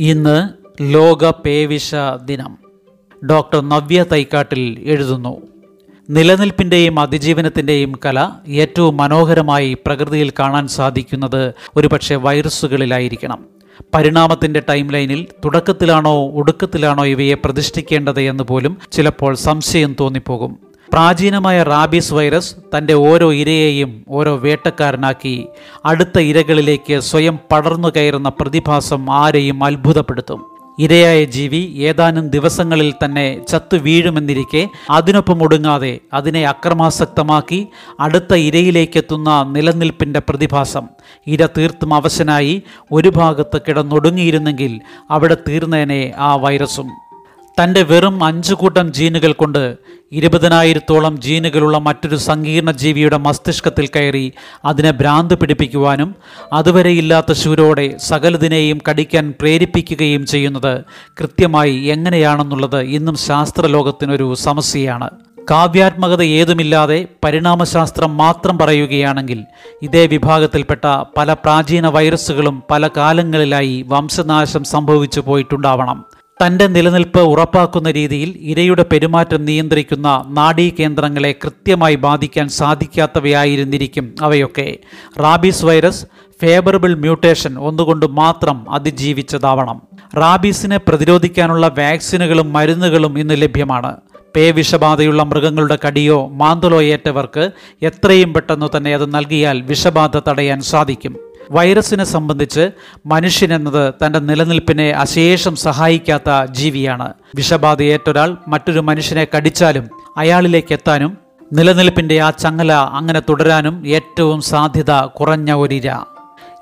ഇന്ന് ലോക പേവിഷ ദിനം ഡോക്ടർ നവ്യ തൈക്കാട്ടിൽ എഴുതുന്നു. നിലനിൽപ്പിന്റെയും അതിജീവനത്തിന്റെയും കല ഏറ്റവും മനോഹരമായി പ്രകൃതിയിൽ കാണാൻ സാധിക്കുന്നത് ഒരുപക്ഷെ വൈറസുകളിലായിരിക്കണം. പരിണാമത്തിന്റെ ടൈം ലൈനിൽ തുടക്കത്തിലാണോ ഒടുക്കത്തിലാണോ ഇവയെ പ്രതിഷ്ഠിക്കേണ്ടത് എന്ന് പോലും ചിലപ്പോൾ സംശയം തോന്നിപ്പോകും. പ്രാചീനമായ റാബീസ് വൈറസ് തന്റെ ഓരോ ഇരയെയും ഓരോ വേട്ടക്കാരനാക്കി അടുത്ത ഇരകളിലേക്ക് സ്വയം പടർന്നു കയറുന്ന പ്രതിഭാസം ആരെയും അത്ഭുതപ്പെടുത്തും. ഇരയായ ജീവി ഏതാനും ദിവസങ്ങളിൽ തന്നെ ചത്തു വീഴുമെന്നിരിക്കെ അതിനൊപ്പം ഒടുങ്ങാതെ അതിനെ അക്രമാസക്തമാക്കി അടുത്ത ഇരയിലേക്കെത്തുന്ന നിലനിൽപ്പിന്റെ പ്രതിഭാസം ഇര തീർത്തും അവശനായി ഒരു ഭാഗത്ത് കിടന്നൊടുങ്ങിയിരുന്നെങ്കിൽ അവിടെ തീർന്നേനെ ആ വൈറസും. തന്റെ വെറും അഞ്ചു കൂട്ടം ജീനുകൾ കൊണ്ട് ഇരുപതിനായിരത്തോളം ജീനുകളുള്ള മറ്റൊരു സങ്കീർണ ജീവിയുടെ മസ്തിഷ്കത്തിൽ കയറി അതിനെ ഭ്രാന്ത് പിടിപ്പിക്കുവാനും അതുവരെ ഇല്ലാത്ത ശൂരോടെ സകലതിനെയും കടിക്കാൻ പ്രേരിപ്പിക്കുകയും ചെയ്യുന്നത് കൃത്യമായി എങ്ങനെയാണെന്നുള്ളത് ഇന്നും ശാസ്ത്രലോകത്തിനൊരു സമസ്യയാണ്. കാവ്യാത്മകത ഏതുമില്ലാതെ പരിണാമശാസ്ത്രം മാത്രം പറയുകയാണെങ്കിൽ ഇതേ വിഭാഗത്തിൽപ്പെട്ട പല പ്രാചീന വൈറസുകളും പല കാലങ്ങളിലായി വംശനാശം സംഭവിച്ചു പോയിട്ടുണ്ടാവണം. തന്റെ നിലനിൽപ്പ് ഉറപ്പാക്കുന്ന രീതിയിൽ ഇരയുടെ പെരുമാറ്റം നിയന്ത്രിക്കുന്ന നാഡീകേന്ദ്രങ്ങളെ കൃത്യമായി ബാധിക്കാൻ സാധിക്കാത്തവയായിരുന്നിരിക്കും അവയൊക്കെ. റാബീസ് വൈറസ് ഫേവറബിൾ മ്യൂട്ടേഷൻ ഒന്നുകൊണ്ട് മാത്രം അതിജീവിച്ചതാവണം. റാബീസിനെ പ്രതിരോധിക്കാനുള്ള വാക്സിനുകളും മരുന്നുകളും ഇന്ന് ലഭ്യമാണ്. പേ വിഷബാധയുള്ള മൃഗങ്ങളുടെ കടിയോ മാന്തലോ ഏറ്റവർക്ക് എത്രയും പെട്ടെന്ന് തന്നെ അത് നൽകിയാൽ വിഷബാധ തടയാൻ സാധിക്കും. വൈറസിനെ സംബന്ധിച്ച് മനുഷ്യൻ എന്നത് തന്റെ നിലനിൽപ്പിനെ അശേഷം സഹായിക്കാത്ത ജീവിയാണ്. വിഷബാധയേറ്റൊരാൾ മറ്റൊരു മനുഷ്യനെ കടിച്ചാലും അയാളിലേക്ക് എത്താനും നിലനിൽപ്പിന്റെ ആ ചങ്ങല അങ്ങനെ തുടരാനും ഏറ്റവും സാധ്യത കുറഞ്ഞ ഒരിര.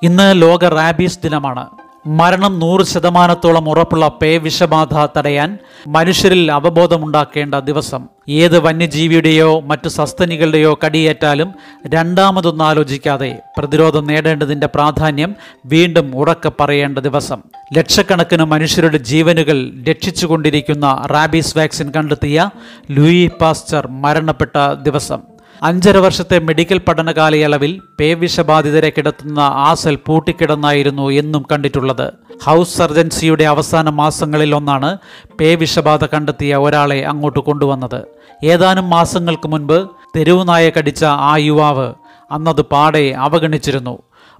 ഇന്ന് ലോക റാബീസ് ദിനമാണ്. മരണം നൂറ് ശതമാനത്തോളം ഉറപ്പുള്ള പേ വിഷബാധ തടയാൻ മനുഷ്യരിൽ അവബോധമുണ്ടാക്കേണ്ട ദിവസം. ഏത് വന്യജീവിയുടെയോ മറ്റു സസ്തനികളുടെയോ കടിയേറ്റാലും രണ്ടാമതൊന്നും ആലോചിക്കാതെ പ്രതിരോധം നേടേണ്ടതിന്റെ പ്രാധാന്യം വീണ്ടും ഉറക്കെ പറയേണ്ട ദിവസം. ലക്ഷക്കണക്കിന് മനുഷ്യരുടെ ജീവനുകൾ രക്ഷിച്ചുകൊണ്ടിരിക്കുന്ന റാബീസ് വാക്സിൻ കണ്ടെത്തിയ ലൂയി പാസ്റ്റർ മരണപ്പെട്ട ദിവസം. അഞ്ചര വർഷത്തെ മെഡിക്കൽ പഠന കാലയളവിൽ പേവിഷബാധിതരെ കിടത്തുന്ന ആസൽ സെൽ പൂട്ടിക്കിടന്നായിരുന്നു എന്നും കണ്ടിട്ടുള്ളത്. ഹൗസ് സർജൻസിയുടെ അവസാന മാസങ്ങളിൽ ഒന്നാണ് പേവിഷബാധ കണ്ടെത്തിയ ഒരാളെ അങ്ങോട്ട് കൊണ്ടുവന്നത്. ഏതാനും മാസങ്ങൾക്ക് മുൻപ് തെരുവുനായ കടിച്ച ആ യുവാവ് അന്നത് പാടെ അവഗണിച്ചിരുന്നു.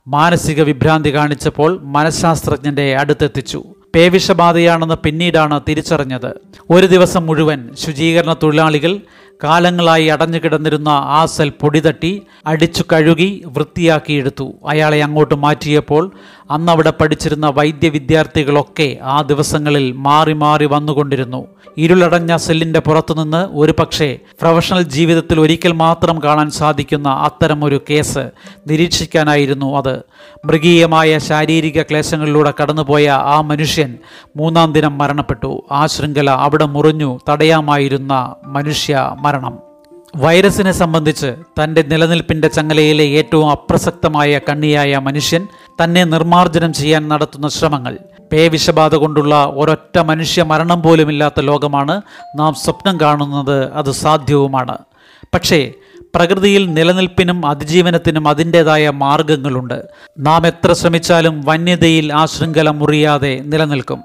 മാനസിക വിഭ്രാന്തി കാണിച്ചപ്പോൾ മനഃശാസ്ത്രജ്ഞന്റെ അടുത്തെത്തിച്ചു. പേവിഷബാധയാണെന്ന് പിന്നീടാണ് തിരിച്ചറിഞ്ഞത്. ഒരു ദിവസം മുഴുവൻ ശുചീകരണ തൊഴിലാളികൾ കാലങ്ങളായി അടഞ്ഞു കിടന്നിരുന്ന ആ സെൽ പൊടിതട്ടി അടിച്ചു കഴുകി വൃത്തിയാക്കിയെടുത്തു അയാളെ അങ്ങോട്ട് മാറ്റിയപ്പോൾ അന്ന് അവിടെ പഠിച്ചിരുന്ന വൈദ്യ വിദ്യാർത്ഥികളൊക്കെ ആ ദിവസങ്ങളിൽ മാറി മാറി വന്നുകൊണ്ടിരുന്നു. ഇരുളടഞ്ഞ സെല്ലിന്റെ പുറത്തുനിന്ന് ഒരു പക്ഷേ പ്രൊഫഷണൽ ജീവിതത്തിൽ ഒരിക്കൽ മാത്രം കാണാൻ സാധിക്കുന്ന അത്തരം ഒരു കേസ് നിരീക്ഷിക്കാനായിരുന്നു അത്. മൃഗീയമായ ശാരീരിക ക്ലേശങ്ങളിലൂടെ കടന്നുപോയ ആ മനുഷ്യൻ മൂന്നാം ദിനം മരണപ്പെട്ടു. ആ ശൃംഖല അവിടെ മുറിഞ്ഞു തടയാമായിരുന്ന മനുഷ്യ മരണം. വൈറസിനെ സംബന്ധിച്ച് തന്റെ നിലനിൽപ്പിന്റെ ചങ്ങലയിലെ ഏറ്റവും അപ്രസക്തമായ കണ്ണിയായ മനുഷ്യൻ തന്നെ നിർമ്മാർജനം ചെയ്യാൻ നടത്തുന്ന ശ്രമങ്ങൾ. പേവിഷബാധ കൊണ്ടുള്ള ഒരൊറ്റ മനുഷ്യ മരണം പോലുമില്ലാത്ത ലോകമാണ് നാം സ്വപ്നം കാണുന്നത്. അത് സാധ്യവുമാണ്. പക്ഷേ പ്രകൃതിയിൽ നിലനിൽപ്പിനും അതിജീവനത്തിനും അതിന്റെതായ മാർഗങ്ങളുണ്ട്. നാം എത്ര ശ്രമിച്ചാലും വന്യതയിൽ ആ ശൃംഖല മുറിയാതെ നിലനിൽക്കും.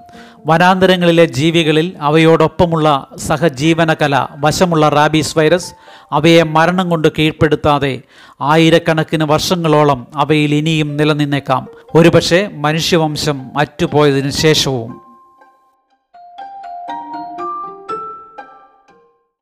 വനാന്തരങ്ങളിലെ ജീവികളിൽ അവയോടൊപ്പമുള്ള സഹജീവനകല വശമുള്ള റാബീസ് വൈറസ് അവയെ മരണം കൊണ്ട് കീഴ്പ്പെടുത്താതെ ആയിരക്കണക്കിന് വർഷങ്ങളോളം അവയിൽ ഇനിയും നിലനിന്നേക്കാം. ഒരുപക്ഷെ മനുഷ്യവംശം അറ്റുപോയതിനു ശേഷവും.